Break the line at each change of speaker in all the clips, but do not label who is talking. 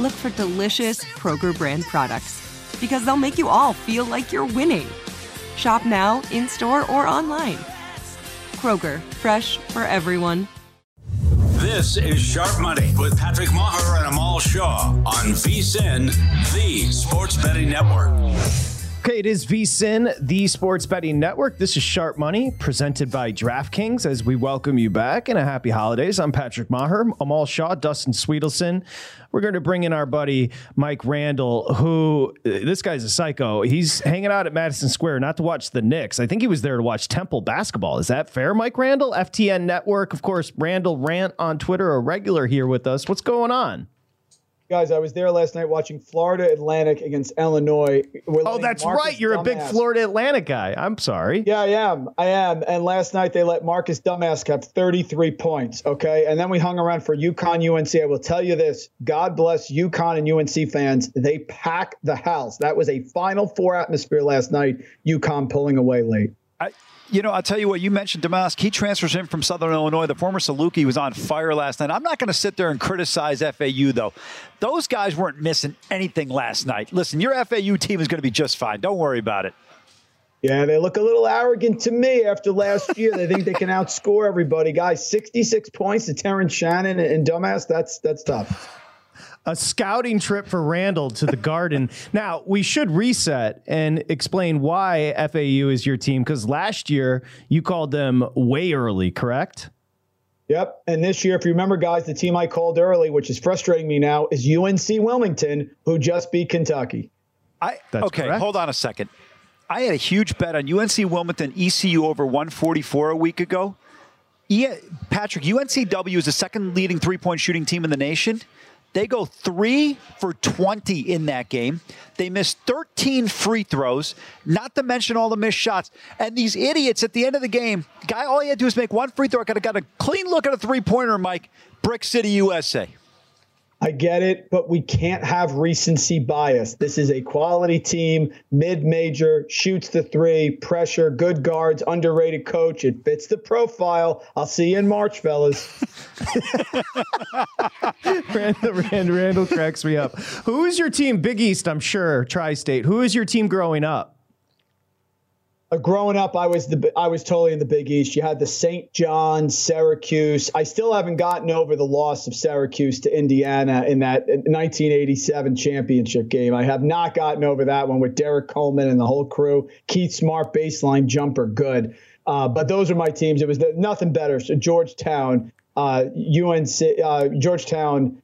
look for delicious Kroger brand products because they'll make you all feel like you're winning. Shop now, in store, or online. Kroger, fresh for everyone.
This is Sharp Money with Patrick Meagher and Amal Shah on VSIN, the Sports Betting Network.
Okay, it is VSIN, the Sports Betting Network. This is Sharp Money, presented by DraftKings, as we welcome you back and a happy holidays. I'm Patrick Meagher, Amal Shah, Dustin Swedelson. We're going to bring in our buddy Mike Randle, who uh, this guy's a psycho. He's hanging out at Madison Square not to watch the Knicks. I think he was there to watch Temple basketball. Is that fair, Mike Randle? FTN Network, of course. Randle Rant on Twitter, a regular here with us. What's going on?
Guys, I was there last night watching Florida Atlantic against Illinois.
oh, that's Marcus right. You're Dumbass. a big Florida Atlantic guy. I'm sorry.
Yeah, I am. I am. And last night they let Marcus Domask have 33 points. Okay. And then we hung around for UConn UNC. I will tell you this God bless UConn and UNC fans. They pack the house. That was a Final Four atmosphere last night. UConn pulling away late.
I, you know, I'll tell you what, you mentioned Domask. He transfers in from Southern Illinois. The former Saluki was on fire last night. I'm not going to sit there and criticize FAU, though. Those guys weren't missing anything last night. Listen, your FAU team is going to be just fine. Don't worry about it.
Yeah, they look a little arrogant to me after last year. they think they can outscore everybody. Guys, 66 points to Terrence Shannon and Domask, that's that's tough
a scouting trip for Randle to the Garden. now, we should reset and explain why FAU is your team because last year you called them way early, correct?
Yep. And this year, if you remember, guys, the team I called early, which is frustrating me now, is UNC Wilmington, who just beat Kentucky.
I That's okay. Correct. Hold on a second. I had a huge bet on UNC Wilmington ECU over 144 a week ago. Yeah, Patrick, UNCW is the second leading three point shooting team in the nation. They go three for 20 in that game. They miss 13 free throws, not to mention all the missed shots. And these idiots at the end of the game, guy, all he had to do is make one free throw. I got a clean look at a three pointer, Mike. Brick City, USA.
I get it, but we can't have recency bias. This is a quality team, mid major, shoots the three, pressure, good guards, underrated coach. It fits the profile. I'll see you in March, fellas.
Randle, Randle, Randle cracks me up. Who is your team? Big East, I'm sure, Tri State. Who is your team growing up?
Uh, growing up, I was the I was totally in the Big East. You had the St. John's, Syracuse. I still haven't gotten over the loss of Syracuse to Indiana in that 1987 championship game. I have not gotten over that one with Derrick Coleman and the whole crew. Keith Smart, baseline jumper, good. Uh, but those are my teams. It was the, nothing better. So Georgetown, uh, UNC, uh, Georgetown.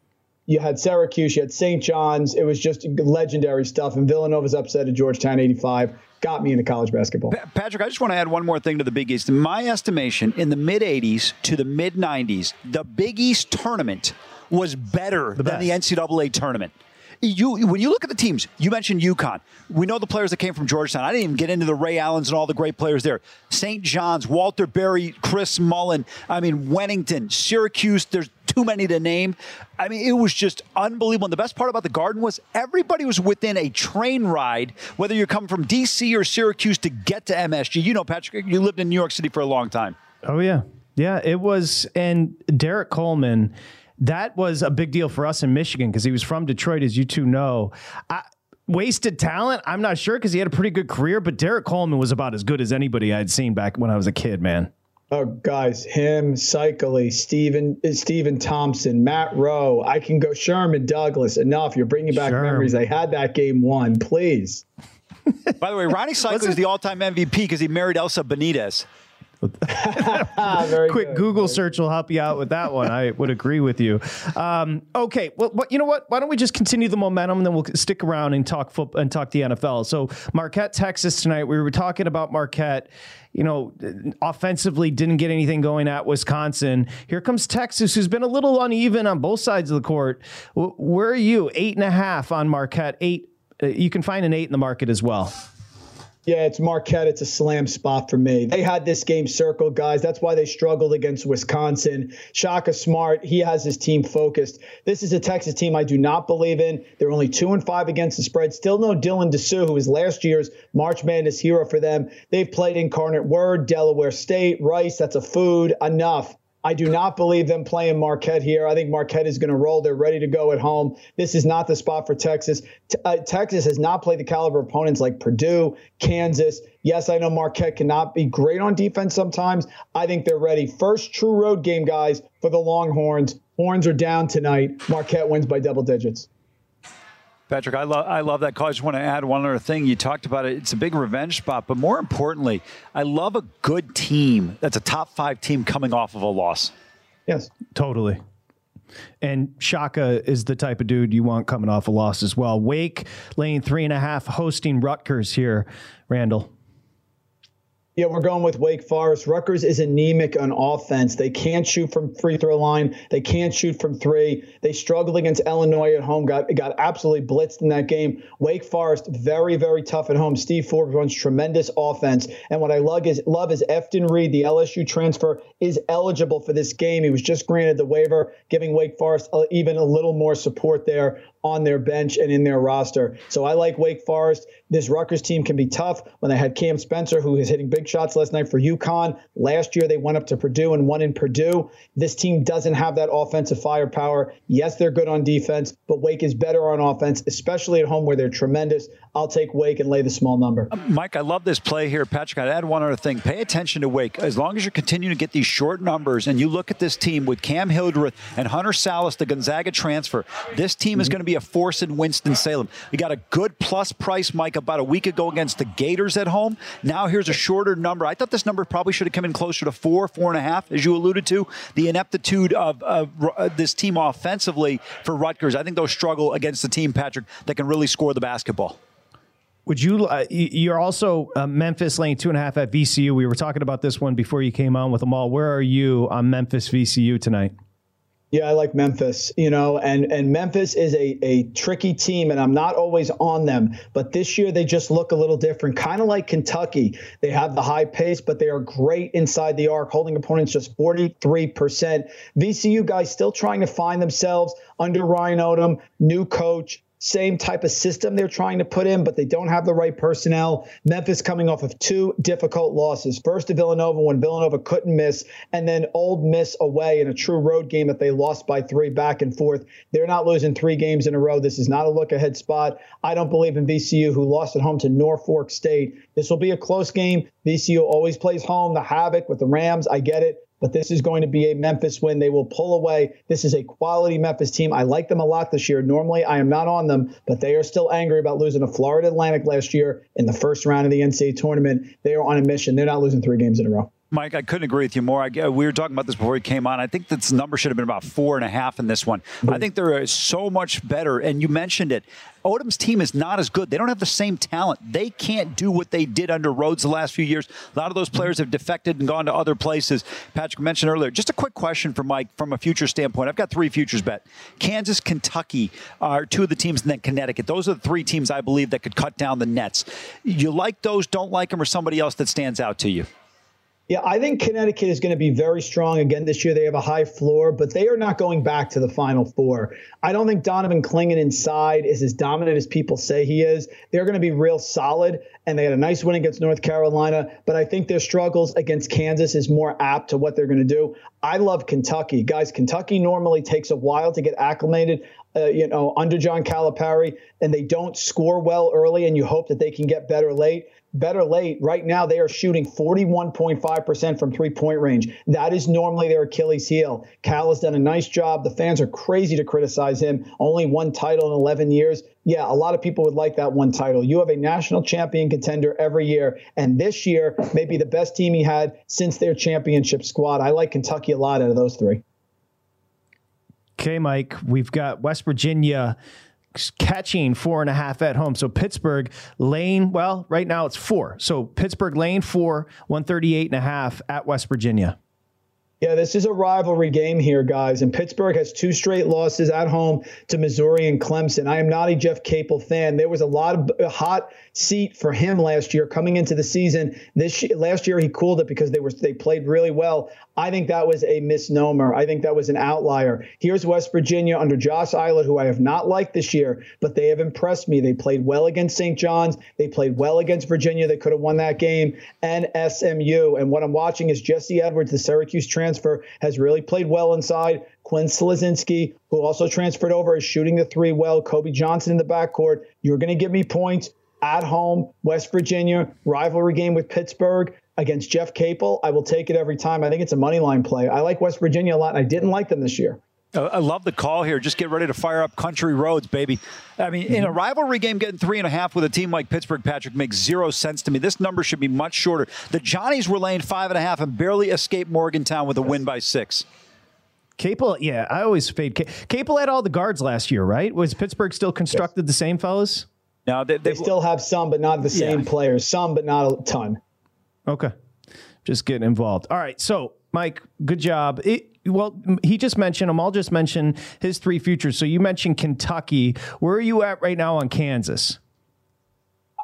You had Syracuse, you had St. John's. It was just legendary stuff. And Villanova's upset at Georgetown 85 got me into college basketball.
Patrick, I just want to add one more thing to the Big East. In my estimation, in the mid 80s to the mid 90s, the Big East tournament was better the than the NCAA tournament. You when you look at the teams, you mentioned UConn. We know the players that came from Georgetown. I didn't even get into the Ray Allens and all the great players there. St. John's, Walter Berry, Chris Mullin. I mean, Wennington, Syracuse. There's too many to name. I mean, it was just unbelievable. And the best part about the Garden was everybody was within a train ride, whether you're coming from DC or Syracuse to get to MSG. You know, Patrick, you lived in New York City for a long time.
Oh yeah, yeah. It was, and Derrick Coleman that was a big deal for us in Michigan because he was from Detroit, as you two know. I, wasted talent? I'm not sure because he had a pretty good career, but Derrick Coleman was about as good as anybody I'd seen back when I was a kid, man.
Oh, guys, him, Seikaly, Stephen, Stephen Thompson, Matt Roe. I can go Sherman Douglas. Enough. You're bringing back memories. I had that game won. Please.
By the way, Rony Seikaly is the all-time MVP because he married Elsa Benitez.
Quick good. Google search will help you out with that one. I would agree with you. Um, okay, well, you know what? Why don't we just continue the momentum, and then we'll stick around and talk football and talk the NFL. So Marquette, Texas tonight. We were talking about Marquette. You know, offensively didn't get anything going at Wisconsin. Here comes Texas, who's been a little uneven on both sides of the court. Where are you? Eight and a half on Marquette. Eight. Uh, you can find an eight in the market as well.
Yeah, it's Marquette. It's a slam spot for me. They had this game circled, guys. That's why they struggled against Wisconsin. Shaka Smart, he has his team focused. This is a Texas team I do not believe in. They're only two and five against the spread. Still no Dylan Disu, who was last year's March Madness hero for them. They've played Incarnate Word, Delaware State, Rice. That's a food. Enough. I do not believe them playing Marquette here. I think Marquette is going to roll. They're ready to go at home. This is not the spot for Texas. T- uh, Texas has not played the caliber opponents like Purdue, Kansas. Yes, I know Marquette cannot be great on defense sometimes. I think they're ready. First true road game, guys, for the Longhorns. Horns are down tonight. Marquette wins by double digits.
Patrick, I love I love that call. I just want to add one other thing. You talked about it. It's a big revenge spot, but more importantly, I love a good team that's a top five team coming off of a loss.
Yes,
totally. And Shaka is the type of dude you want coming off a loss as well. Wake laying three and a half, hosting Rutgers here. Randle.
Yeah, we're going with Wake Forest. Rutgers is anemic on offense. They can't shoot from free throw line. They can't shoot from three. They struggled against Illinois at home. Got got absolutely blitzed in that game. Wake Forest very very tough at home. Steve Forbes runs tremendous offense. And what I love is love is Efton Reid, the LSU transfer, is eligible for this game. He was just granted the waiver, giving Wake Forest uh, even a little more support there on their bench and in their roster. So I like Wake Forest. This Rutgers team can be tough. When they had Cam Spencer, who is hitting big shots last night for UConn. Last year they went up to Purdue and won in Purdue. This team doesn't have that offensive firepower. Yes, they're good on defense, but Wake is better on offense, especially at home where they're tremendous. I'll take Wake and lay the small number.
Mike, I love this play here. Patrick, I'd add one other thing. Pay attention to Wake. As long as you continue to get these short numbers and you look at this team with Cam Hildreth and Hunter Sallis, the Gonzaga transfer, this team is mm-hmm. going to be a force in Winston-Salem. We got a good plus price, Mike, about a week ago against the Gators at home. Now here's a shorter number. I thought this number probably should have come in closer to four, four and a half, as you alluded to. The ineptitude of uh, this team offensively for Rutgers, I think they'll struggle against the team, Patrick, that can really score the basketball.
Would you? Uh, you're also uh, Memphis laying two and a half at VCU. We were talking about this one before you came on with them all. Where are you on Memphis VCU tonight?
Yeah, I like Memphis, you know, and and Memphis is a a tricky team and I'm not always on them, but this year they just look a little different, kind of like Kentucky. They have the high pace, but they are great inside the arc, holding opponents just 43%. VCU guys still trying to find themselves under Ryan Odom, new coach, same type of system they're trying to put in, but they don't have the right personnel. Memphis coming off of two difficult losses. First to Villanova when Villanova couldn't miss, and then Old Miss away in a true road game that they lost by three back and forth. They're not losing three games in a row. This is not a look ahead spot. I don't believe in VCU, who lost at home to Norfolk State. This will be a close game. VCU always plays home, the havoc with the Rams. I get it but this is going to be a Memphis win. They will pull away. This is a quality Memphis team. I like them a lot this year. Normally, I am not on them, but they are still angry about losing to Florida Atlantic last year in the first round of the NCAA tournament. They are on a mission. They're not losing three games in a row.
Mike, I couldn't agree with you more. I, we were talking about this before he came on. I think this number should have been about four and a half in this one. I think they're uh, so much better. And you mentioned it. Odom's team is not as good. They don't have the same talent. They can't do what they did under Rhoades the last few years. A lot of those players have defected and gone to other places. Patrick mentioned earlier. Just a quick question for Mike from a future standpoint. I've got three futures bet. Kansas, Kentucky are two of the teams, and then Connecticut. Those are the three teams I believe that could cut down the nets. You like those, don't like them, or somebody else that stands out to you?
Yeah, I think Connecticut is going to be very strong again this year. They have a high floor, but they are not going back to the Final Four. I don't think Donovan Clingan inside is as dominant as people say he is. They're going to be real solid, and they had a nice win against North Carolina, but I think their struggles against Kansas is more apt to what they're going to do. I love Kentucky. Guys, Kentucky normally takes a while to get acclimated. Uh, you know, under John Calipari, and they don't score well early, and you hope that they can get better late better late. Right now, they are shooting 41.5% from three point range. That is normally their Achilles heel. Cal has done a nice job. The fans are crazy to criticize him. Only one title in 11 years. Yeah, a lot of people would like that one title. You have a national champion contender every year, and this year may be the best team he had since their championship squad. I like Kentucky a lot out of those three.
Okay, Mike, we've got West Virginia catching four and a half at home. So Pittsburgh lane, well, right now it's four. So Pittsburgh lane four, 138 and a half at West Virginia.
Yeah, this is a rivalry game here, guys. And Pittsburgh has two straight losses at home to Missouri and Clemson. I am not a Jeff Capel fan. There was a lot of uh, hot seat for him last year coming into the season. This last year he cooled it because they were they played really well. I think that was a misnomer. I think that was an outlier. Here's West Virginia under Josh Eilert, who I have not liked this year, but they have impressed me. They played well against St. John's. They played well against Virginia. They could have won that game. And SMU. And what I'm watching is Jesse Edwards, the Syracuse transfer has really played well inside. Quinn Slazinski, who also transferred over, is shooting the three well. Kobe Johnson in the backcourt. You're going to give me points at home, West Virginia, rivalry game with Pittsburgh against Jeff Capel. I will take it every time. I think it's a money line play. I like West Virginia a lot, and I didn't like them this year.
Uh, I love the call here. Just get ready to fire up country roads, baby. I mean, in a mm-hmm. rivalry game, getting three and a half with a team like Pittsburgh, Patrick, makes zero sense to me. This number should be much shorter. The Johnnies were laying five and a half and barely escaped Morgantown with a win by six.
Capel, yeah, I always fade. Capel had all the guards last year, right? Was Pittsburgh still constructed yes. the same fellas?
No, they, they, they, still have some, but not the same yeah. players. Some, but not a ton.
Okay, just getting involved. All right, so Mike, good job. It, well, he just mentioned them. I'll just mention his three futures. So you mentioned Kentucky. Where are you at right now on Kansas?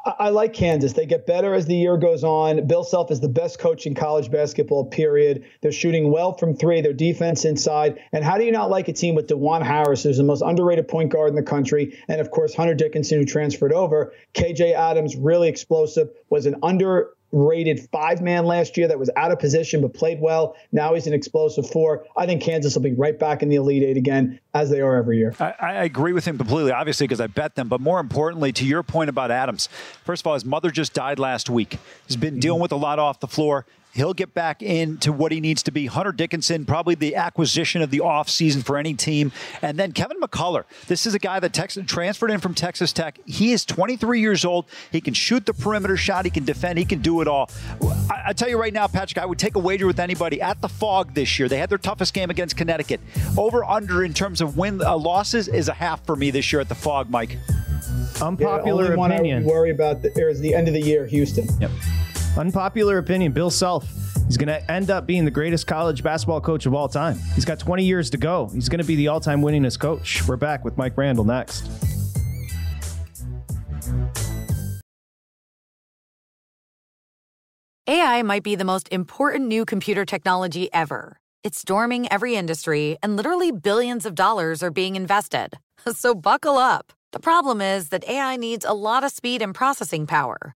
I like Kansas. They get better as the year goes on. Bill Self is the best coach in college basketball, period. They're shooting well from three, their defense inside. And how do you not like a team with Dajuan Harris, who's the most underrated point guard in the country? And of course, Hunter Dickinson, who transferred over. KJ Adams, really explosive, was an under rated five man last year that was out of position but played well. Now he's an explosive four. I think Kansas will be right back in the Elite Eight again, as they are every year.
I, I agree with him completely, obviously, because I bet them. But more importantly, to your point about Adams, first of all, his mother just died last week. He's been dealing with a lot off the floor. He'll get back into what he needs to be. Hunter Dickinson, probably the acquisition of the offseason for any team. And then Kevin McCullar. This is a guy that Texas transferred in from Texas Tech. He is 23 years old. He can shoot the perimeter shot. He can defend. He can do it all. I, I tell you right now, Patrick, I would take a wager with anybody at the Phog this year. They had their toughest game against Connecticut. Over under in terms of win uh, losses is a half for me this year at the Phog, Mike.
Unpopular yeah, only opinion.
worry about the, is the end of the year, Houston.
Yep. Unpopular opinion, Bill Self. He's going to end up being the greatest college basketball coach of all time. He's got 20 years to go. He's going to be the all time winningest coach. We're back with Mike Randle next.
AI might be the most important new computer technology ever. It's storming every industry, and literally billions of dollars are being invested. So buckle up. The problem is that AI needs a lot of speed and processing power.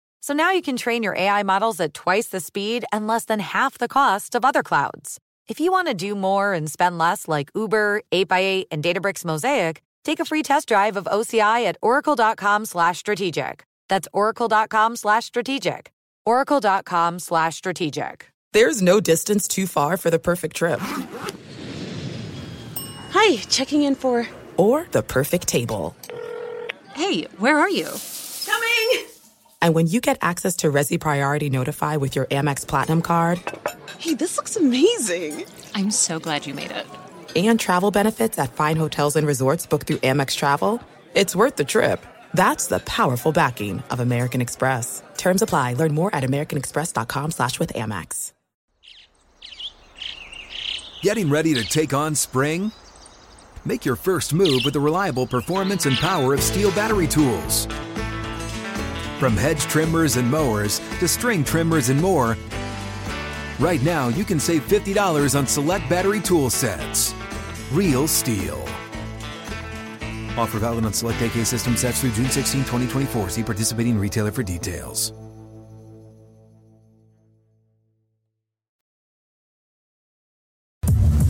So now you can train your AI models at twice the speed and less than half the cost of other clouds. If you want to do more and spend less like Uber, 8x8, and Databricks Mosaic, take a free test drive of OCI at oracle.com slash strategic. That's oracle.com slash strategic. oracle.com slash strategic.
There's no distance too far for the perfect trip.
Hi, checking in for...
Or the perfect table.
Hey, where are you?
Coming! And when you get access to Resy Priority Notify with your Amex Platinum card,
hey, this looks amazing! I'm so glad you made it.
And travel benefits at fine hotels and resorts booked through Amex Travel, it's worth the trip. That's the powerful backing of American Express. Terms apply. Learn more at americanexpress.com slash with Amex.
Getting ready to take on spring? Make your first move with the reliable performance and power of STIHL battery tools. From hedge trimmers and mowers to string trimmers and more, Right now, you can save $50 on select battery tool sets. Real STIHL. Offer valid on select AK system sets through June 16, 2024. See participating retailer for details.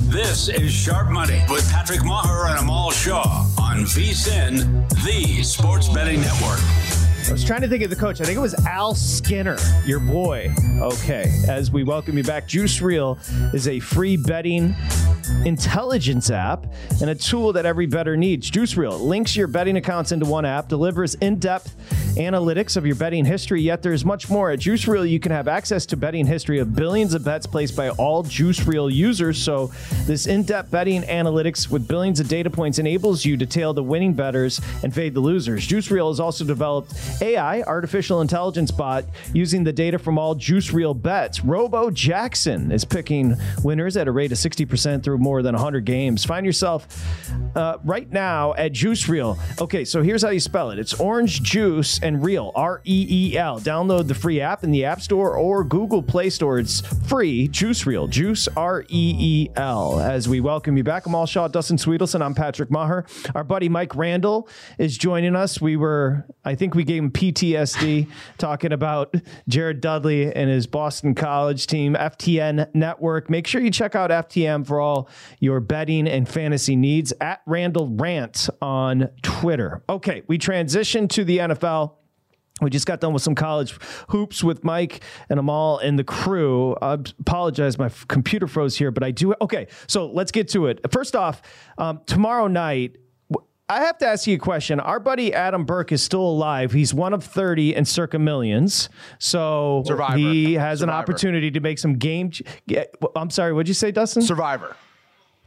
This is Sharp Money with Patrick Meagher and Amal Shah on VSIN, the sports betting network.
I was trying to think of the coach. I think it was Al Skinner, your boy. Okay, as we welcome you back, Juice Reel is a free betting intelligence app and a tool that every bettor needs. Juice Reel links your betting accounts into one app, delivers in depth analytics of your betting history, yet there's much more. At Juice Reel, you can have access to betting history of billions of bets placed by all Juice Reel users. So, this in depth betting analytics with billions of data points enables you to tail the winning bettors and fade the losers. Juice Reel has also developed AI, artificial intelligence bot, using the data from all Juice Reel bets. Robo Jackson is picking winners at a rate of 60% through more than 100 games. Find yourself uh, right now at Juice Reel. Okay, so here's how you spell it it's orange juice and reel, R E E L. Download the free app in the App Store or Google Play Store. It's free. Juice Reel, Juice R E E L. As we welcome you back, Amal Shah, Dustin Swedelson. I'm Patrick Meagher. Our buddy Mike Randle is joining us. We were, I think we gave him PTSD talking about Jared Dudley and his Boston College team, FTN Network. Make sure you check out FTN for all your betting and fantasy needs at Randle Rant on Twitter. Okay, we transition to the NFL. We just got done with some college hoops with Mike and Amal and the crew. I apologize, my computer froze here, but I do. Okay, so let's get to it. First off, um, tomorrow night, I have to ask you a question. Our buddy Adam Burke is still alive. He's one of 30 and circa millions. So
Survivor.
he has
Survivor.
an opportunity to make some game. Ch- I'm sorry, what'd you say, Dustin?
Survivor.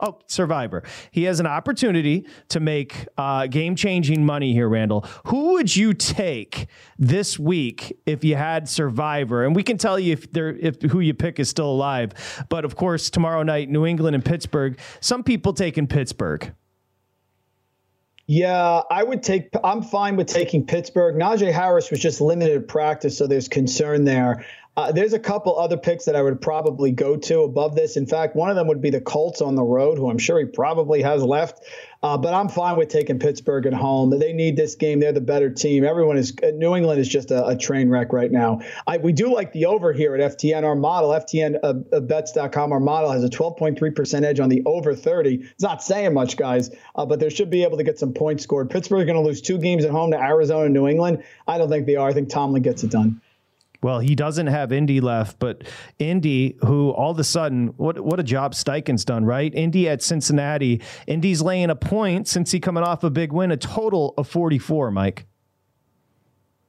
Oh, Survivor. He has an opportunity to make uh, game changing money here, Randall. Who would you take this week if you had Survivor? And we can tell you if they're if who you pick is still alive. But of course, tomorrow night, New England and Pittsburgh. Some people taking Pittsburgh.
Yeah, I would take. I'm fine with taking Pittsburgh. Najee Harris was just limited practice, so there's concern there. Uh, there's a couple other picks that I would probably go to above this. In fact, one of them would be the Colts on the road, who I'm sure he probably has left. Uh, but I'm fine with taking Pittsburgh at home. They need this game. They're the better team. Everyone is uh, New England is just a, a train wreck right now. I, we do like the over here at FTN. Our model, FTN uh, our model has a 12.3% edge on the over 30. It's not saying much, guys, uh, but they should be able to get some points scored. Pittsburgh is going to lose two games at home to Arizona and New England. I don't think they are. I think Tomlin gets it done.
Well, he doesn't have Indy left, but Indy, who all of a sudden, what what a job Steichen's done, right? Indy at Cincinnati. Indy's laying a point since he coming off a big win, a total of 44, Mike.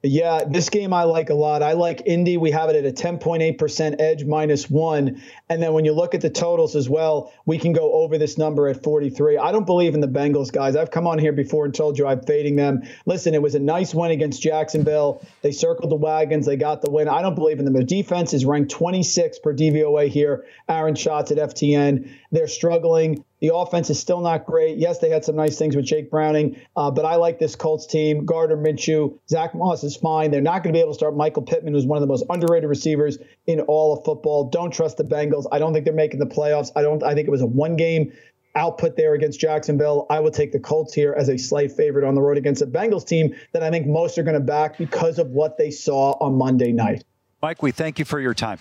Yeah, this game I like a lot. I like Indy. We have it at a 10.8% edge minus one. And then when you look at the totals as well, we can go over this number at 43. I don't believe in the Bengals, guys. I've come on here before and told you I'm fading them. Listen, it was a nice win against Jacksonville. They circled the wagons, they got the win. I don't believe in them. Their defense is ranked 26 per DVOA here. Aaron Schatz at FTN. They're struggling. The offense is still not great. Yes, they had some nice things with Jake Browning, uh, but I like this Colts team. Gardner Minshew, Zach Moss is fine. They're not going to be able to start Michael Pittman, who's one of the most underrated receivers in all of football. Don't trust the Bengals. I don't think they're making the playoffs. I don't. I think it was a one game output there against Jacksonville. I will take the Colts here as a slight favorite on the road against a Bengals team that I think most are going to back because of what they saw on Monday night.
Mike, we thank you for your time.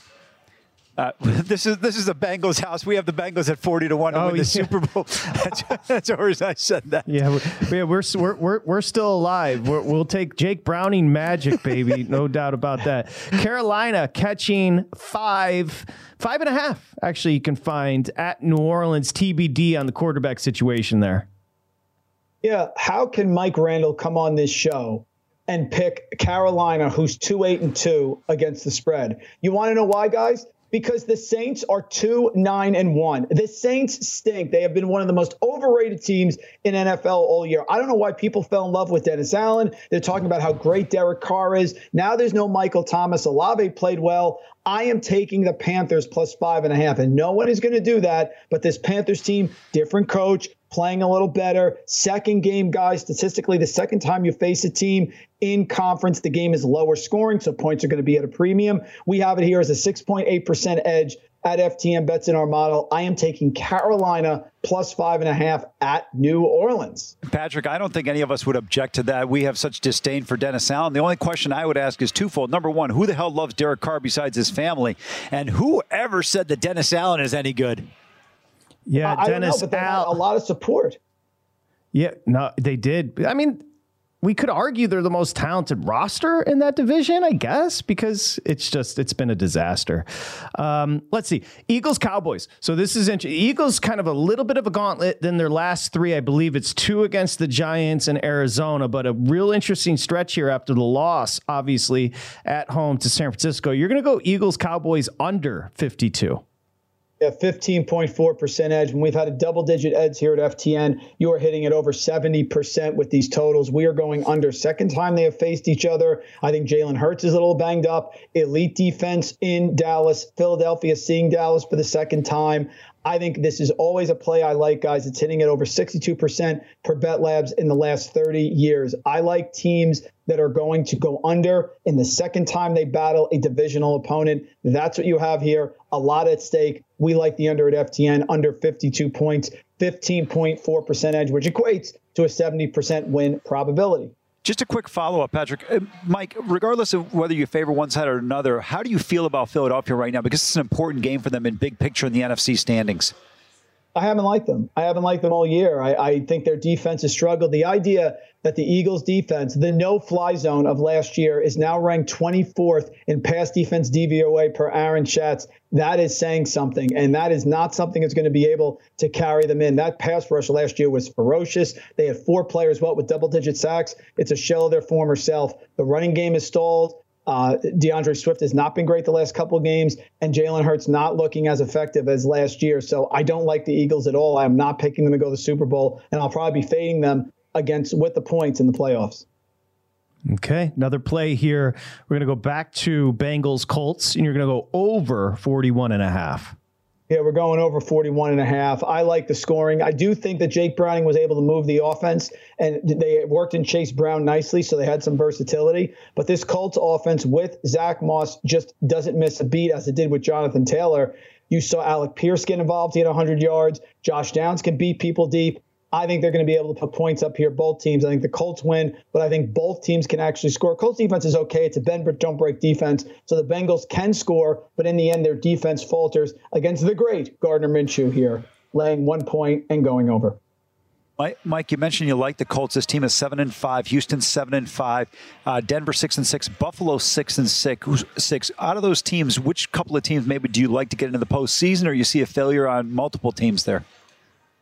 Uh, this is this is the Bengals house. We have the Bengals at forty to one to
Oh,
win the
yeah.
Super Bowl. That's, that's always I said that.
Yeah, we're, yeah, we're, we're, we're, we're still alive. We're, we'll take Jake Browning magic, baby. no doubt about that. Carolina catching five, five and a half. Actually, you can find at New Orleans TBD on the quarterback situation there.
Yeah, how can Mike Randle come on this show and pick Carolina, who's two eight and two against the spread? You want to know why, guys? Because the Saints are two nine and one. The Saints stink. They have been one of the most overrated teams in NFL all year. I don't know why people fell in love with Dennis Allen. They're talking about how great Derek Carr is. Now there's no Michael Thomas. Olave played well. I am taking the Panthers plus five and a half, and no one is going to do that. But this Panthers team, different coach, playing a little better. Second game, guys, statistically, the second time you face a team in conference, the game is lower scoring, so points are going to be at a premium. We have it here as a 6.8% edge at FTN bets in our model. I am taking Carolina plus five and a half at New Orleans.
Patrick, I don't think any of us would object to that. We have such disdain for Dennis Allen. The only question I would ask is twofold. Number one, who the hell loves Derek Carr besides his family? And who ever said that Dennis Allen is any good?
Yeah,
I
Dennis
don't know, but they had a lot of support.
Yeah, no, they did. I mean, we could argue they're the most talented roster in that division, I guess, because it's just it's been a disaster. Um, let's see, Eagles Cowboys. So this is interesting. Eagles kind of a little bit of a gauntlet than their last three. I believe it's two against the Giants and Arizona, but a real interesting stretch here after the loss, obviously at home to San Francisco. You're going to go Eagles Cowboys under 52.
Yeah, 15.4% edge. When we've had a double digit edge here at FTN, you are hitting it over 70% with these totals. We are going under. Second time they have faced each other. I think Jalen Hurts is a little banged up. Elite defense in Dallas. Philadelphia seeing Dallas for the second time. I think this is always a play I like, guys. It's hitting at over 62% per Bet Labs in the last 30 years. I like teams that are going to go under in the second time they battle a divisional opponent. That's what you have here. A lot at stake. We like the under at FTN, under 52 points, 15.4% edge, which equates to a 70% win probability.
Just a quick follow up, Patrick. Uh, Mike, regardless of whether you favor one side or another, how do you feel about Philadelphia right now? Because it's an important game for them in big picture in the NFC standings.
I haven't liked them. I haven't liked them all year. I, I, think their defense has struggled. The idea that the Eagles defense, the no fly zone of last year, is now ranked 24th in pass defense DVOA per Aaron Schatz, that is saying something. And that is not something that's going to be able to carry them in. That pass rush last year was ferocious. They had four players, what, with double digit sacks. It's a shell of their former self. The running game is stalled. Uh, D'Andre Swift has not been great the last couple of games, and Jalen Hurts not looking as effective as last year. So I don't like the Eagles at all. I'm not picking them to go to the Super Bowl, and I'll probably be fading them against with the points in the playoffs.
Okay, another play here. We're going to go back to Bengals Colts, and you're going to go over 41 and a half.
Yeah, we're going over 41 and a half. I like the scoring. I do think that Jake Browning was able to move the offense and they worked in Chase Brown nicely, so they had some versatility. But this Colts offense with Zach Moss just doesn't miss a beat as it did with Jonathan Taylor. You saw Alec Pierce get involved. He had 100 yards. Josh Downs can beat people deep. I think they're going to be able to put points up here. Both teams. I think the Colts win, but I think both teams can actually score. Colts defense is okay. It's a bend but don't break defense, so the Bengals can score, but in the end, their defense falters against the great Gardner Minshew here, laying one point and going over.
Mike, you mentioned you like the Colts. This team is seven and five. Houston seven and five. Uh, Denver six and six. Buffalo six and six. Six. Out of those teams, which couple of teams maybe do you like to get into the postseason, or you see a failure on multiple teams there?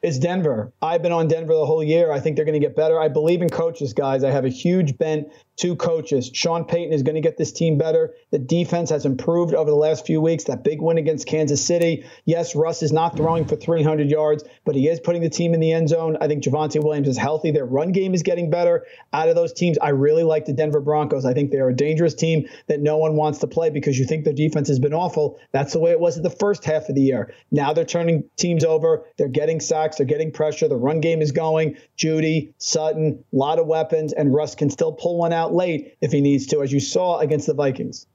Is Denver. I've been on Denver the whole year. I think they're going to get better. I believe in coaches, guys. I have a huge bent to coaches. Sean Payton is going to get this team better. The defense has improved over the last few weeks. That big win against Kansas City. Yes, Russ is not throwing for 300 yards, but he is putting the team in the end zone. I think Javonte Williams is healthy. Their run game is getting better. Out of those teams, I really like the Denver Broncos. I think they are a dangerous team that no one wants to play because you think their defense has been awful. That's the way it was at the first half of the year. Now they're turning teams over. They're getting sacks. They're getting pressure. The run game is going. Jeudy, Sutton, a lot of weapons, and Russ can still pull one out late if he needs to, as you saw against the Vikings.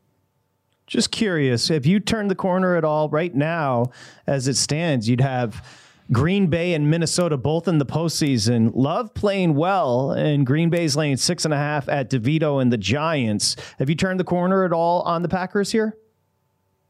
Just curious, if you turn the corner at all right now, as it stands, you'd have Green Bay and Minnesota both in the postseason. Love playing well, and Green Bay's laying six and a half at DeVito and the Giants. Have you turned the corner at all on the Packers here?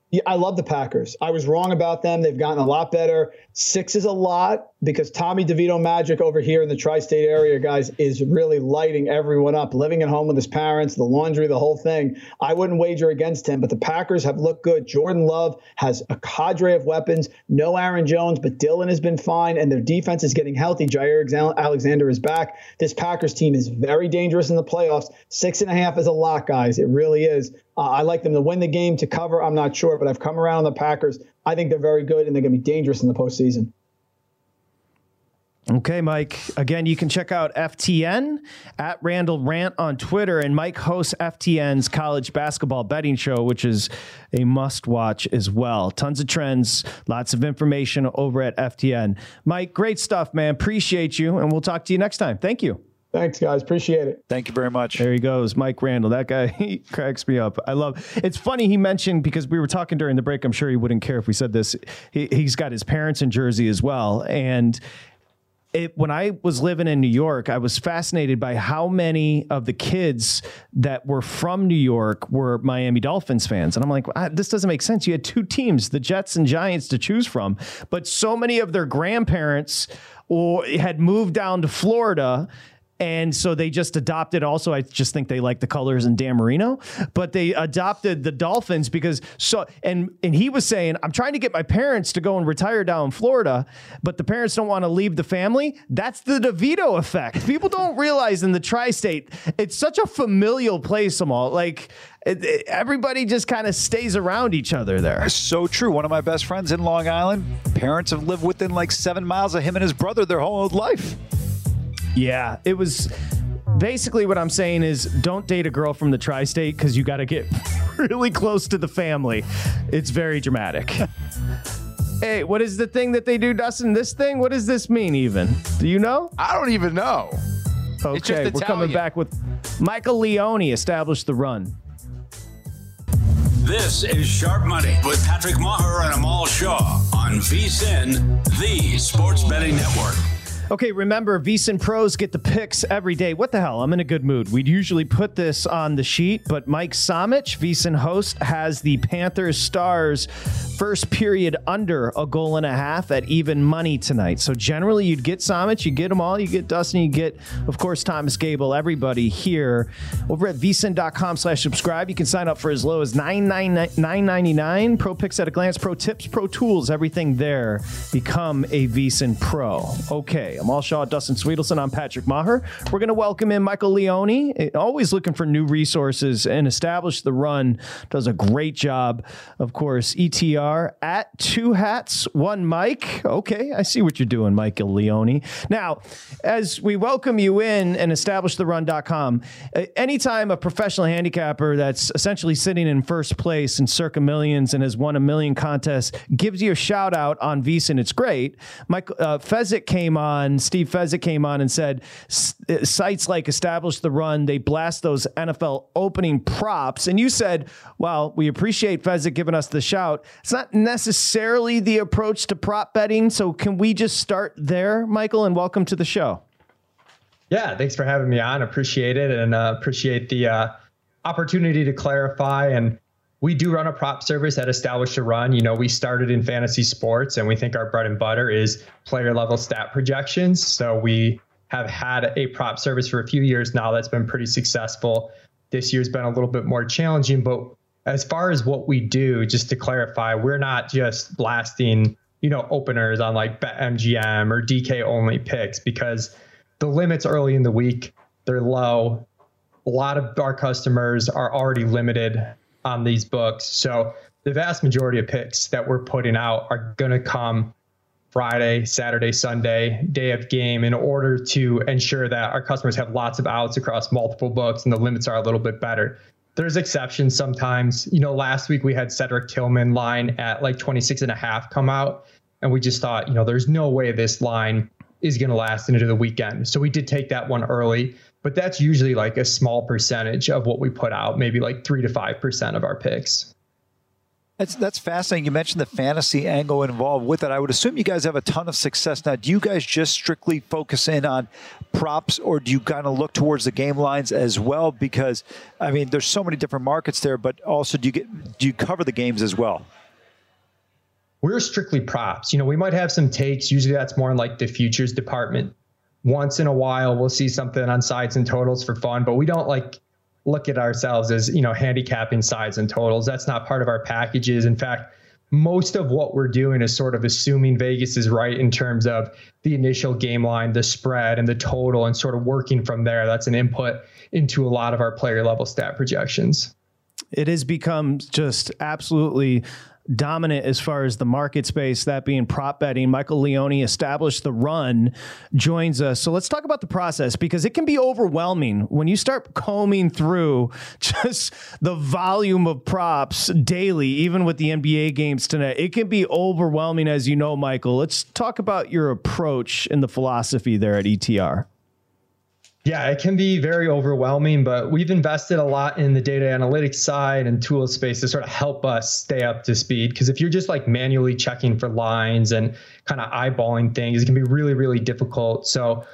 Yeah, I love the Packers. I was wrong about them. They've gotten a lot better. Six is a lot because Tommy DeVito magic over here in the tri-state area, guys, is really lighting everyone up. Living at home with his parents, the laundry, the whole thing. I wouldn't wager against him, but the Packers have looked good. Jordan Love has a cadre of weapons. No Aaron Jones, but Dillon has been fine, and their defense is getting healthy. Jaire Alexander is back. This Packers team is very dangerous in the playoffs. Six and a half is a lot, guys. It really is. Uh, I like them to win the game to cover. I'm not sure, but I've come around on the Packers. I think they're very good and they're going to be dangerous in the postseason.
Okay, Mike. Again, you can check out FTN at Randle Rant on Twitter, and Mike hosts FTN's college basketball betting show, which is a must watch as well. Tons of trends, lots of information over at FTN. Mike, great stuff, man. Appreciate you, and we'll talk to you next time. Thank you.
Thanks, guys. Appreciate it.
Thank you very much.
There he goes, Mike Randle. That guy he cracks me up. I love. It's funny he mentioned because we were talking during the break. I'm sure he wouldn't care if we said this. He, he's got his parents in Jersey as well, and it, when I was living in New York, I was fascinated by how many of the kids that were from New York were Miami Dolphins fans. And I'm like, ah, this doesn't make sense. You had two teams, the Jets and Giants, to choose from, but so many of their grandparents or had moved down to Florida and so they just adopted also I just think they like the colors in Dan Marino, but they adopted the Dolphins because so and and he was saying I'm trying to get my parents to go and retire down in Florida, but the parents don't want to leave the family. That's the DeVito effect. People don't realize in the tri-state it's such a familial place, Amal. Like it, it, everybody just kind of stays around each other there.
So true. One of my best friends in Long Island, parents have lived within like seven miles of him and his brother their whole life.
Yeah, it was basically what I'm saying is don't date a girl from the tri state because you got to get really close to the family. It's very dramatic. hey, what is the thing that they do, Dustin? This thing? What does this mean, even? Do you know?
I don't even know.
Okay, we're coming back with Michael Leone established the run.
This is Sharp Money with Patrick Meagher and Amal Shah on VSIN, the Sports Betting Network.
Okay, remember, VSIN pros get the picks every day. What the hell? I'm in a good mood. We'd usually put this on the sheet, but Mike Somich, VSIN host, has the Panthers Stars first period under a goal and a half at even money tonight. So generally, you'd get Somich, you get them all. You get Dustin, you get, of course, Thomas Gable, everybody here over at vsin.com slash subscribe. You can sign up for as low as $9.99. Pro picks at a glance, pro tips, pro tools, everything there. Become a VSIN pro. Okay. Amal Shah, Dustin Swedelson. I'm Patrick Meagher. We're going to welcome in Michael Leone, always looking for new resources and establish the run. Does a great job, of course. ETR at two hats, one mic. Okay, I see what you're doing, Michael Leone. Now, as we welcome you in and establish the run.com, anytime a professional handicapper that's essentially sitting in first place in circa millions and has won a million contests gives you a shout out on VSIN, it's great. Mike uh, Fezzik came on on, Steve Fezzik came on and said uh, sites like Establish the Run, they blast those NFL opening props. And you said, well, we appreciate Fezzik giving us the shout. It's not necessarily the approach to prop betting. So can we just start there, Michael, and welcome to the show?
Yeah, thanks for having me on. Appreciate it and uh, appreciate the uh, opportunity to clarify and we do run a prop service at Established a Run. You know, we started in fantasy sports and we think our bread and butter is player level stat projections. So we have had a prop service for a few years now that's been pretty successful. This year's been a little bit more challenging, but as far as what we do, just to clarify, we're not just blasting, you know, openers on like BetMGM or DK only picks because the limits early in the week, they're low. A lot of our customers are already limited on these books. So the vast majority of picks that we're putting out are going to come Friday, Saturday, Sunday, day of game in order to ensure that our customers have lots of outs across multiple books and the limits are a little bit better. There's exceptions sometimes. You know, last week we had Cedric Tillman line at like 26 and a half come out. And we just thought, you know, there's no way this line is going to last into the weekend. So we did take that one early but that's usually like a small percentage of what we put out, maybe like three to five percent of our picks.
That's that's fascinating. You mentioned the fantasy angle involved with it. I would assume you guys have a ton of success now. Do you guys just strictly focus in on props, or do you kind of look towards the game lines as well? Because I mean, there's so many different markets there, but also do you get do you cover the games as well?
We're strictly props. You know, we might have some takes. Usually, that's more in like the futures department once in a while we'll see something on sides and totals for fun, but we don't like look at ourselves as, you know, handicapping sides and totals. That's not part of our packages. In fact, most of what we're doing is sort of assuming Vegas is right in terms of the initial game line, the spread, and the total, and sort of working from there. That's an input into a lot of our player level stat projections.
It has become just absolutely dominant as far as the market space, that being prop betting. Michael Leone established the run, joins us. So let's talk about the process because it can be overwhelming when you start combing through just the volume of props daily, even with the NBA games tonight. It can be overwhelming, as you know, Michael. Let's talk about your approach and the philosophy there at ETR.
Yeah, it can be very overwhelming, but we've invested a lot in the data analytics side and tool space to sort of help us stay up to speed. Because if you're just like manually checking for lines and kind of eyeballing things, it can be really, really difficult. So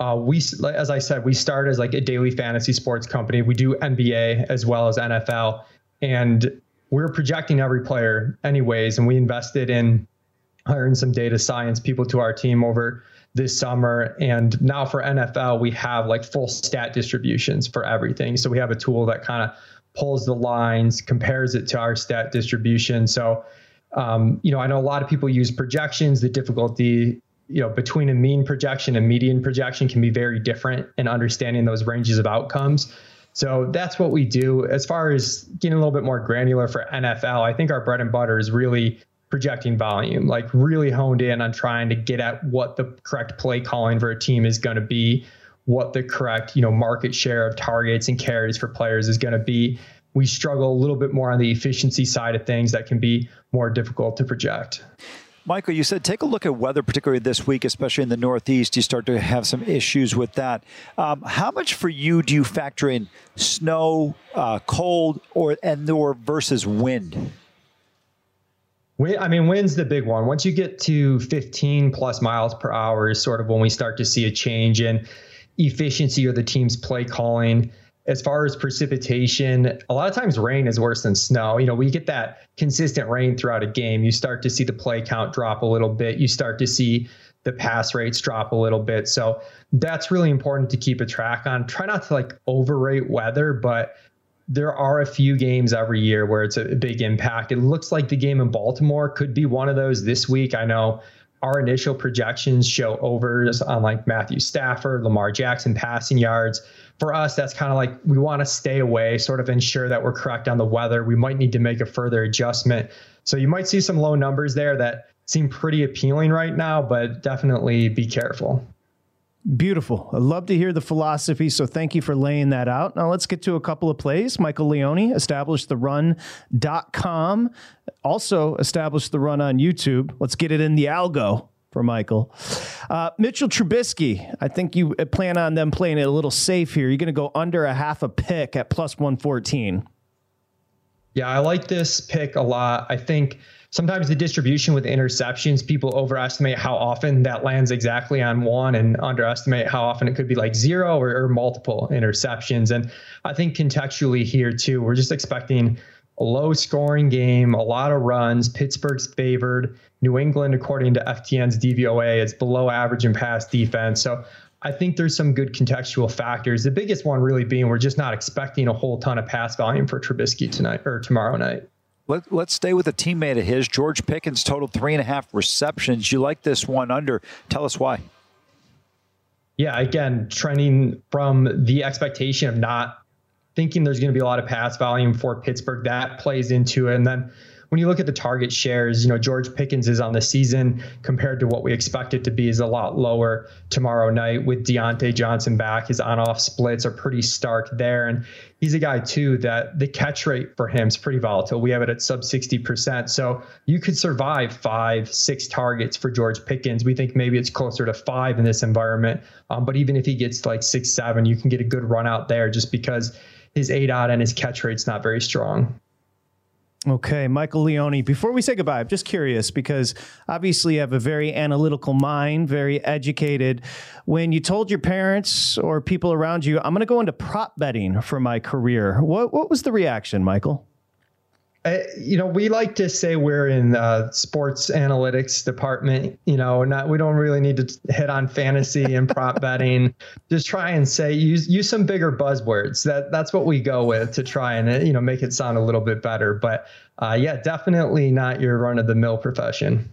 uh, we, as I said, we started as like a daily fantasy sports company. We do NBA as well as NFL, and we're projecting every player anyways. And we invested in hiring some data science people to our team over this summer. And now for NFL, we have like full stat distributions for everything. So we have a tool that kind of pulls the lines, compares it to our stat distribution. So, um, you know, I know a lot of people use projections. The difficulty, you know, between a mean projection and median projection can be very different in understanding those ranges of outcomes. So that's what we do. As far as getting a little bit more granular for NFL, I think our bread and butter is really projecting volume, like really honed in on trying to get at what the correct play calling for a team is going to be, what the correct, you know, market share of targets and carries for players is going to be. We struggle a little bit more on the efficiency side of things that can be more difficult to project.
Michael, you said take a look at weather, particularly this week, especially in the Northeast. You start to have some issues with that. Um, how much for you do you factor in snow, uh, cold, or and or versus wind?
I mean, wind's the big one. Once you get to 15 plus miles per hour is sort of when we start to see a change in efficiency or the team's play calling. As far as precipitation, a lot of times rain is worse than snow. You know, we get that consistent rain throughout a game. You start to see the play count drop a little bit. You start to see the pass rates drop a little bit. So that's really important to keep a track on. Try not to like overrate weather, but there are a few games every year where it's a big impact. It looks like the game in Baltimore could be one of those this week. I know our initial projections show overs on like Matthew Stafford, Lamar Jackson passing yards. For us, that's kind of like we want to stay away, sort of ensure that we're correct on the weather. We might need to make a further adjustment. So you might see some low numbers there that seem pretty appealing right now, but definitely be careful.
Beautiful. I love to hear the philosophy. So thank you for laying that out. Now let's get to a couple of plays. Michael Leone established the run.com, also established the run on YouTube. Let's get it in the algo for Michael. Uh, Mitchell Trubisky, I think you plan on them playing it a little safe here. You're going to go under a half a pick at plus 114.
Yeah, I like this pick a lot. I think sometimes the distribution with interceptions, people overestimate how often that lands exactly on one and underestimate how often it could be like zero or, or multiple interceptions. And I think contextually here too, we're just expecting a low scoring game, a lot of runs. Pittsburgh's favored. New England, according to FTN's DVOA, is below average in pass defense. So I think there's some good contextual factors. The biggest one really being we're just not expecting a whole ton of pass volume for Trubisky tonight or tomorrow night.
Let, let's stay with a teammate of his. George Pickens totaled three and a half receptions. You like this one under. Tell us why.
Yeah, again, trending from the expectation of not thinking there's going to be a lot of pass volume for Pittsburgh. That plays into it. And then when you look at the target shares, you know, George Pickens is on the season compared to what we expect it to be is a lot lower tomorrow night with Diontae Johnson back. His on off splits are pretty stark there. And he's a guy, too, that the catch rate for him is pretty volatile. We have it at sub 60%. So you could survive five, six targets for George Pickens. We think maybe it's closer to five in this environment. Um, but even if he gets like six, seven, you can get a good run out there just because his eight aDOT and his catch rate's not very strong.
Okay, Michael Leone. Before we say goodbye, I'm just curious because obviously you have a very analytical mind, very educated. When you told your parents or people around you, I'm going to go into prop betting for my career, what what was the reaction, Michael?
Uh, you know, we like to say we're in the sports analytics department. You know, not we don't really need to hit on fantasy and prop betting. Just try and say use use some bigger buzzwords. That that's what we go with to try and you know make it sound a little bit better. But uh, yeah, definitely not your run of the mill profession.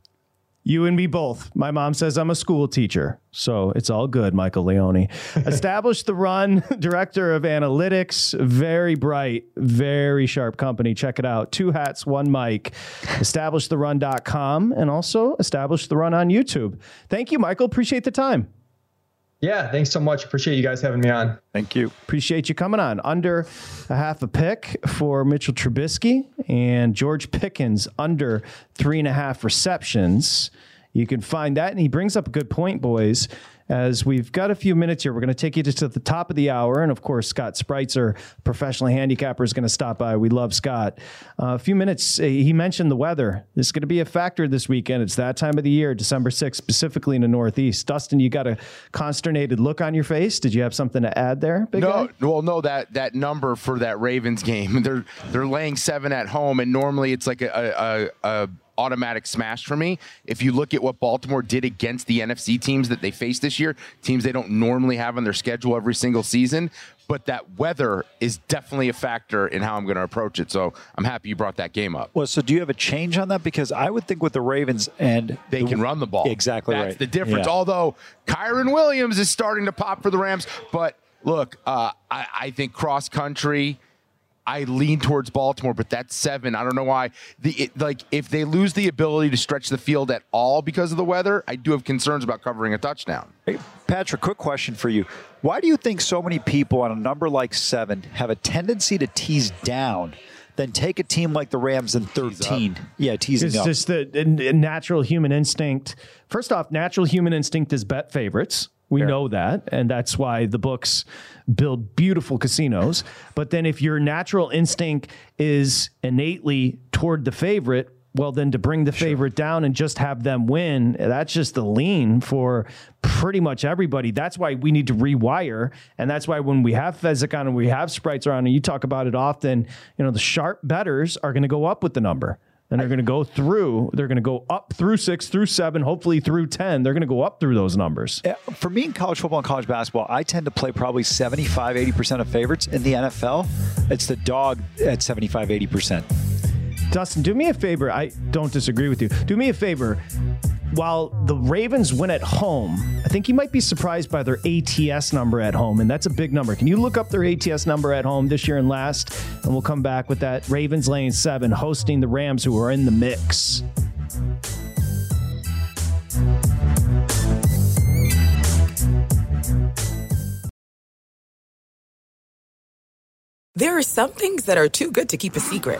You and me both. My mom says I'm a school teacher, so it's all good, Michael Leone. Established the run, director of analytics, very bright, very sharp company. Check it out. Two hats, one mic. Establishtherun.com and also established the run on YouTube. Thank you, Michael. Appreciate the time.
Yeah, thanks so much. Appreciate you guys having me on.
Thank you.
Appreciate you coming on. Under a half a pick for Mitchell Trubisky and George Pickens under three and a half receptions. You can find that. And he brings up a good point, boys. as we've got a few minutes here. We're going to take you just to the top of the hour. And of course, Scott Spreitzer, professional handicapper, is going to stop by. We love Scott. Uh, a few minutes, uh, he mentioned the weather. This is going to be a factor this weekend. It's that time of the year, December 6th, specifically in the Northeast. Dustin, you got a consternated look on your face. Did you have something to add there?
no, guy? well, no, that, that number for that Ravens game, they're, they're laying seven at home, and normally it's like a, a, a automatic smash for me. If you look at what Baltimore did against the NFC teams that they faced this year, teams they don't normally have on their schedule every single season, but that weather is definitely a factor in how I'm going to approach it. So I'm happy you brought that game up.
Well, so do you have a change on that? Because I would think with the Ravens and
they
the,
can run the ball.
Exactly
That's
right.
the difference.
Yeah.
Although Kyren Williams is starting to pop for the Rams, but look, uh, I, I think cross country. I lean towards Baltimore, but that's seven. I don't know why. The it, like if they lose the ability to stretch the field at all because of the weather, I do have concerns about covering a touchdown.
Hey, Patrick, quick question for you. Why do you think so many people on a number like seven have a tendency to tease down? Then take a team like the Rams in 13. Yeah, teasing
it's
up.
just the, the natural human instinct. First off, natural human instinct is bet favorites. We know that, and that's why the books build beautiful casinos. But then, if your natural instinct is innately toward the favorite, well, then to bring the sure. favorite down and just have them win, that's just the lean for pretty much everybody. That's why we need to rewire. And that's why when we have Fezzik on and we have Sprites on, and you talk about it often, you know, the sharp bettors are going to go up with the number and they're going to go through they're going to go up through six through seven hopefully through 10 they're going to go up through those numbers.
For me in college football and college basketball i tend to play probably 75 80% of favorites in the nfl it's the dog at 75 80%
dustin do me a favor i don't disagree with you do me a favor while the Ravens win at home, I think you might be surprised by their ATS number at home, and that's a big number. Can you look up their ATS number at home this year and last? And we'll come back with that. Ravens lane seven, hosting the Rams, who are in the mix.
There are some things that are too good to keep a secret,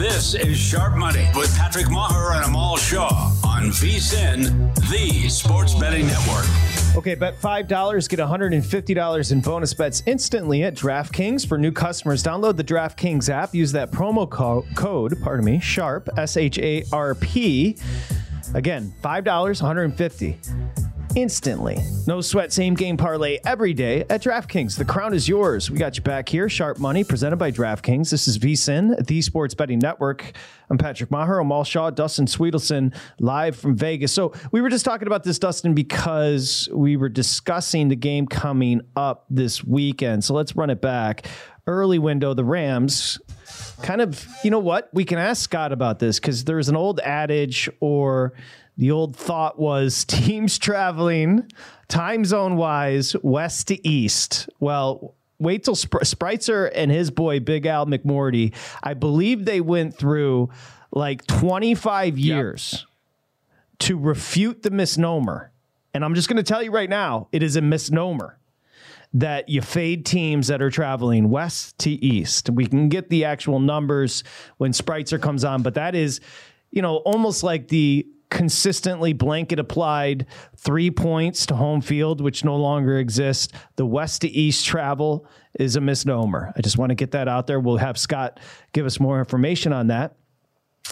This is Sharp Money with Patrick Meagher and Amal Shah on VSIN, the Sports Betting Network.
Okay, bet $5, get $150 in bonus bets instantly at DraftKings. For new customers, download the DraftKings app. Use that promo co- code, pardon me, SHARP, S H A R P. Again, $5, 150 instantly. No sweat, same game parlay every day at DraftKings. The crown is yours. We got you back here. Sharp Money presented by DraftKings. This is VSIN, the Sports Betting Network. I'm Patrick Meagher, Amal Shah, Dustin Swedelson, live from Vegas. So we were just talking about this, Dustin, because we were discussing the game coming up this weekend. So let's run it back. Early window, the Rams kind of, you know what? We can ask Scott about this because there's an old adage or the old thought was teams traveling time zone wise west to east. Well, wait till Sp- Spreitzer and his boy Big Al McMordie. I believe they went through like 25 years yep. to refute the misnomer And I'm just going to tell you right now, it is a misnomer that you fade teams that are traveling west to east. We can get the actual numbers when Spreitzer comes on, but that is, you know, almost like the consistently blanket applied three points to home field, which no longer exists. The west to east travel is a misnomer. I just want to get that out there. We'll have Scott give us more information on that.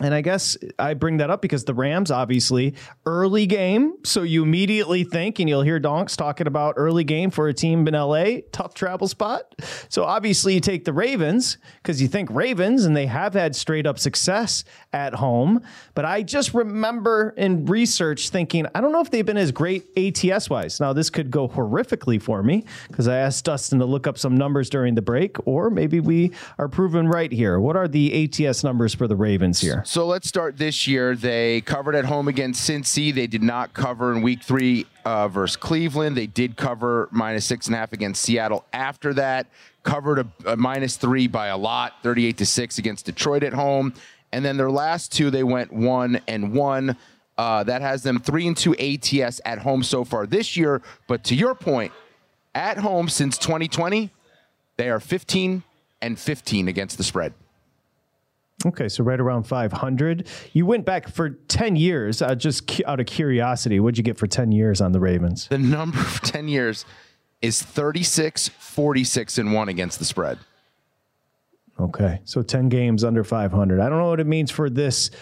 And I guess I bring that up because the Rams, obviously, early game. So you immediately think, and you'll hear Donks talking about early game for a team in LA, tough travel spot. So obviously, you take the Ravens because you think Ravens, and they have had straight up success at home. But I just remember in research thinking, I don't know if they've been as great ATS wise. Now, this could go horrifically for me because I asked Dustin to look up some numbers during the break, or maybe we are proven right here. What are the ATS numbers for the Ravens here?
So let's start this year. They covered at home against Cincy. They did not cover in week three uh, versus Cleveland. They did cover minus six and a half against Seattle after that. Covered a, a minus three by a lot, 38 to six against Detroit at home. And then their last two, they went one and one. Uh, that has them three and two ATS at home so far this year. But to your point, at home since 2020, they are 15 and 15 against the spread.
Okay, so right around 500. You went back for 10 years, uh, just cu- out of curiosity. What'd you get for 10 years on the Ravens?
The number of 10 years is 36, 46, and 1 against the spread.
Okay, so 10 games under 500. I don't know what it means for this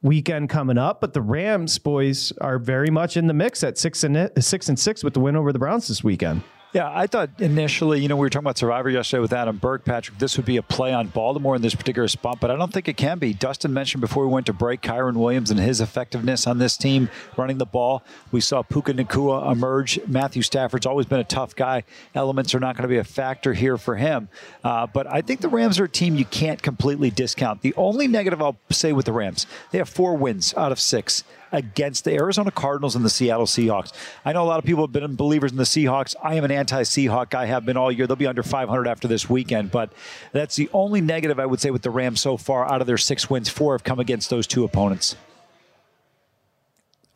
weekend coming up, but the Rams boys are very much in the mix at six and six and six with the win over the Browns this weekend.
Yeah, I thought initially, you know, we were talking about Survivor yesterday with Adam Burke, Patrick. This would be a play on Baltimore in this particular spot, but I don't think it can be. Dustin mentioned before we went to break Kyren Williams and his effectiveness on this team running the ball. We saw Puka Nacua emerge. Matthew Stafford's always been a tough guy. Elements are not going to be a factor here for him. Uh, but I think the Rams are a team you can't completely discount. The only negative I'll say with the Rams, they have four wins out of six against the Arizona Cardinals and the Seattle Seahawks. I know a lot of people have been believers in the Seahawks. I am an anti-Seahawk guy, have been all year. They'll be under 500 after this weekend, but that's the only negative I would say with the Rams so far. Out of their six wins, four have come against those two opponents.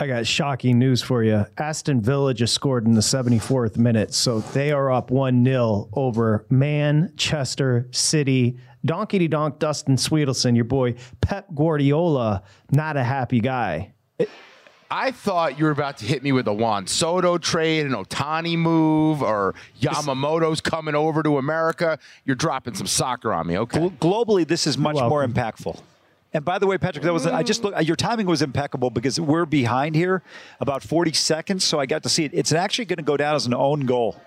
I got shocking news for you. Aston Villa just scored in the 74th minute, so they are up 1 0 over Manchester City. Donkey donk Dustin Swedelson, your boy Pep Guardiola, not a happy guy.
I thought you were about to hit me with a Juan Soto trade, an Ohtani move, or Yamamoto's coming over to America. You're dropping some soccer on me, okay?
Globally, this is much more impactful. And by the way, Patrick, that was I just look. Your timing was impeccable because we're behind here about 40 seconds, so I got to see it. It's actually going to go down as an own goal.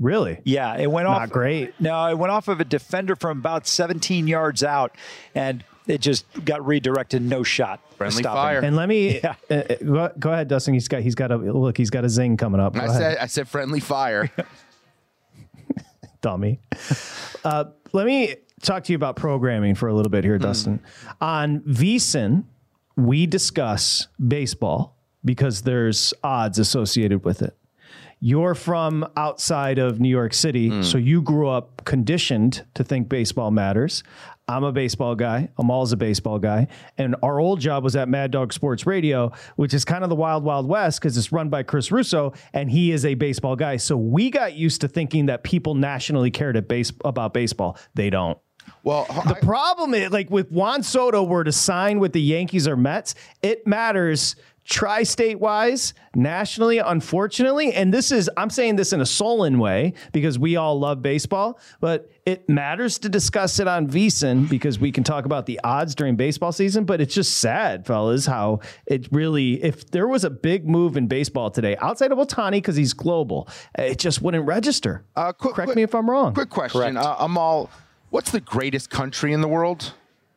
Really?
Yeah, it went
Not
off.
great.
No, it went off of a defender from about 17 yards out, and it just got redirected. No shot.
Friendly
Stopping.
fire.
And let me uh, uh, go, go ahead, Dustin. He's got he's got a look. He's got a zing coming up. Go
I
ahead.
said I said friendly fire.
dummy. Uh, let me talk to you about programming for a little bit here,
Hmm.
Dustin. On VSIN, we discuss baseball because there's odds associated with it. You're from outside of New York City,
Hmm.
so you grew up conditioned to think baseball matters. I'm a baseball guy. Amal's a baseball guy. And our old job was at Mad Dog Sports Radio, which is kind of the wild, wild west because it's run by Chris Russo and he is a baseball guy. So we got used to thinking that people nationally cared at base- about baseball. They don't.
Well,
The problem is, like, with Juan Soto were to sign with the Yankees or Mets, it matters tri-state wise, nationally, unfortunately. And this is, I'm saying this in a Solon way because we all love baseball, but it matters to discuss it on VSIN because we can talk about the odds during baseball season. But it's just sad, fellas, how it really, if there was a big move in baseball today, outside of Ohtani, because he's global, it just wouldn't register.
Uh, quick,
Correct me if I'm wrong.
Quick question, uh, Amal. What's the greatest country in the world?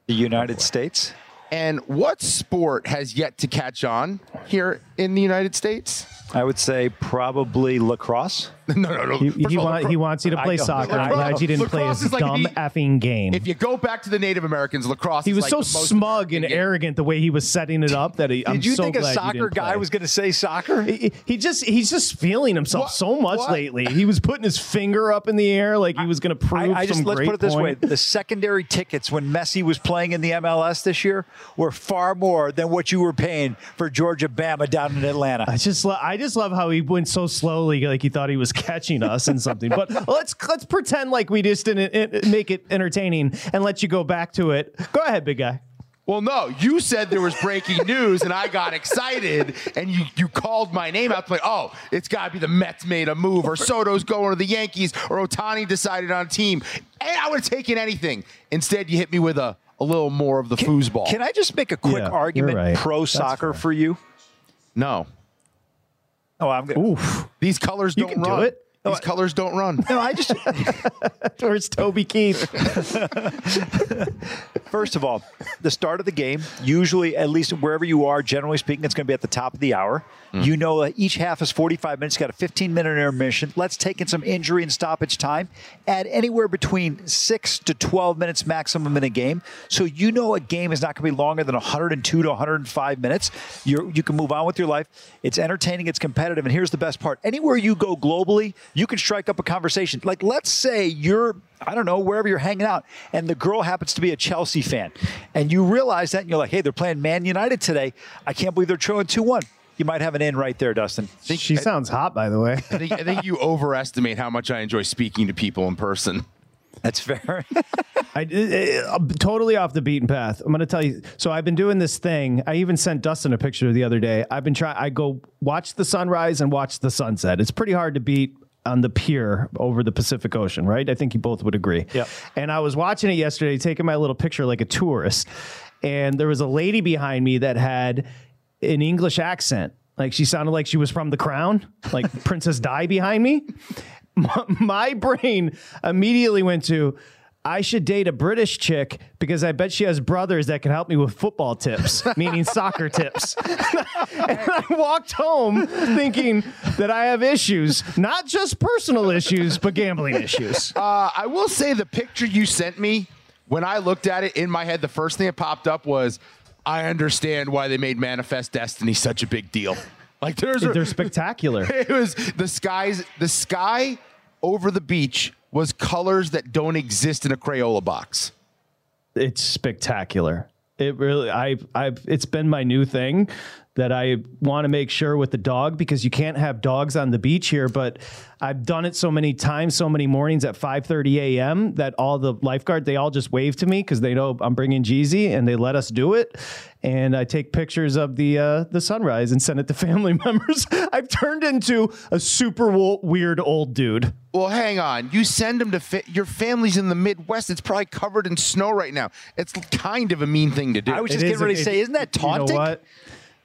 The United States.
And what sport has yet to catch on here in the United States?
I would say probably lacrosse.
No, no, no.
He, he,
all,
want-
lacrosse-
he wants you to play soccer. I'm glad you didn't play
lacrosse
his
is like
dumb
the-
effing game.
If you go back to the Native Americans, lacrosse.
he was
like
so smug and arrogant the way he was setting it up that he, I'm
Did you
so
think a soccer guy
play.
was going to say soccer?
He, he just he's just feeling himself so much
What?
lately. He was putting his finger up in the air like he was going to prove
I, I just let's put it this
point.
way: the secondary tickets when Messi was playing in the MLS this year were far more than what you were paying for Georgia Bama down in Atlanta.
I just lo- I just love how he went so slowly, like he thought he was catching us in something. But let's let's pretend like we just didn't make it entertaining and let you go back to it. Go ahead, big guy.
Well, no, you said there was breaking news, and I got excited, and you you called my name out like, oh, it's got to be the Mets made a move, or Soto's going to the Yankees, or Ohtani decided on a team. And I would have taken anything. Instead, you hit me with a, a little more of the foosball.
Can I just make a quick
Yeah,
argument
right.
pro
That's
soccer for you?
No.
Oh, I'm going.
Oof.
These colors
You
don't
can do
run.
It.
These colors don't run.
No, I just
Where's Toby Keith?
First of all, the start of the game, usually, at least wherever you are, generally speaking, it's going to be at the top of the hour. You know, uh, each half is 45 minutes, got a 15 minute intermission. Let's take in some injury and stoppage time. Add anywhere between 6 to 12 minutes maximum in a game. So you know a game is not going to be longer than 102 to 105 minutes. You're, you can move on with your life. It's entertaining, it's competitive. And here's the best part anywhere you go globally, you can strike up a conversation. Like, let's say you're I don't know, wherever you're hanging out, and the girl happens to be a Chelsea fan, and you realize that, and you're like, hey, they're playing Man United today. I can't believe they're trailing 2 1. You might have an in right there, Dustin.
Think, she sounds hot, by the way.
I think, I think you overestimate how much I enjoy speaking to people in person.
That's fair.
I, I'm totally off the beaten path. I'm going to tell you. So I've been doing this thing. I even sent Dustin a picture the other day. I've been trying. I go watch the sunrise and watch the sunset. It's pretty hard to beat on the pier over the Pacific Ocean, right? I think you both would agree.
Yeah.
And I was watching it yesterday, taking my little picture like a tourist, and there was a lady behind me that had an English accent. Like she sounded like she was from The Crown, like Princess Di behind me. My, my brain immediately went to, I should date a British chick because I bet she has brothers that can help me with football tips, meaning soccer tips. and I walked home thinking that I have issues, not just personal issues, but gambling issues.
Uh, I will say the picture you sent me, when I looked at it in my head, the first thing that popped up was, I understand why they made Manifest Destiny such a big deal. Like there's a,
They're spectacular.
it was the skies the sky over the beach was colors that don't exist in a Crayola box.
It's spectacular. It really, I, I've, it's been my new thing that I want to make sure with the dog because you can't have dogs on the beach here. But I've done it so many times, so many mornings at 5:30 a.m. that all the lifeguard they all just wave to me because they know I'm bringing Jeezy and they let us do it. And I take pictures of the uh, the sunrise and send it to family members. I've turned into a super wo- weird old dude.
Well, hang on. You send them to fit your family's in the Midwest. It's probably covered in snow right now. It's kind of a mean thing to do.
I was
It
just getting
is-
ready to say, isn't that
You know
taunting?
what?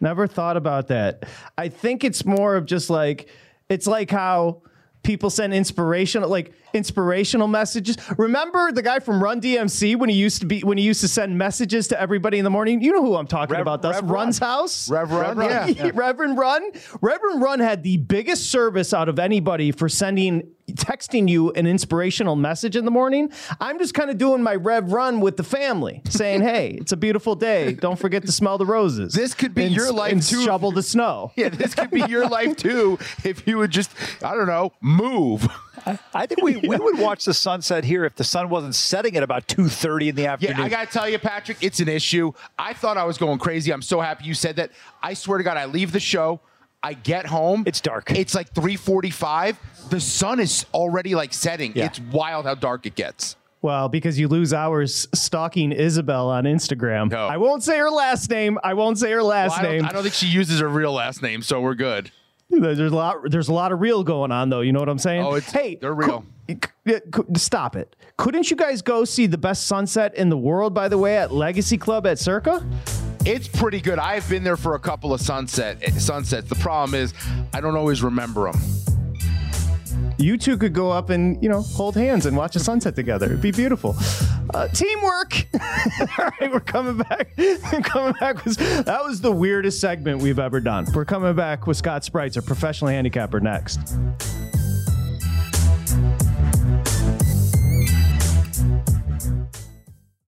Never thought about that. I think it's more of just like it's like how people send inspirational like inspirational messages. Remember the guy from Run DMC when he used to be when he used to send messages to everybody in the morning? You know who I'm talking
Rev-
about. That's
Rev
Run's house.
Rev Run, yeah.
Reverend Run. Reverend Run had the biggest service out of anybody for sending texting you an inspirational message in the morning. I'm just kind of doing my Rev Run with the family, saying, "Hey, it's a beautiful day. Don't forget to smell the roses."
This could be
and,
your life
and
too.
Shovel the snow.
Yeah, this could be your life too if you would just, I don't know, move.
I think we, we would watch the sunset here if the sun wasn't setting at about 2.30 in the afternoon.
Yeah, I got to tell you, Patrick, it's an issue. I thought I was going crazy. I'm so happy you said that. I swear to God, I leave the show. I get home.
It's dark.
It's like 3:45. The sun is already like setting.
Yeah.
It's wild how dark it gets.
Well, because you lose hours stalking Isabel on Instagram.
No.
I won't say her last name. I won't say her
Well,
last
I, don't,
name.
I don't think she uses her real last name, so we're good.
There's a lot. There's a lot of real going on, though. You know what I'm saying?
Oh, it's-
hey,
they're real.
cou- c- cou- stop it. Couldn't you guys go see the best sunset in the world? By the way, at Legacy Club at Circa.
It's pretty good. I've been there for a couple of sunset eh, sunsets. The problem is I don't always remember them.
You two could go up and you know hold hands and watch a sunset together. It'd be beautiful. Uh, teamwork. All right, we're coming back. We're coming back. That was the weirdest segment we've ever done. We're coming back with Scott Sprites, our professional handicapper, next.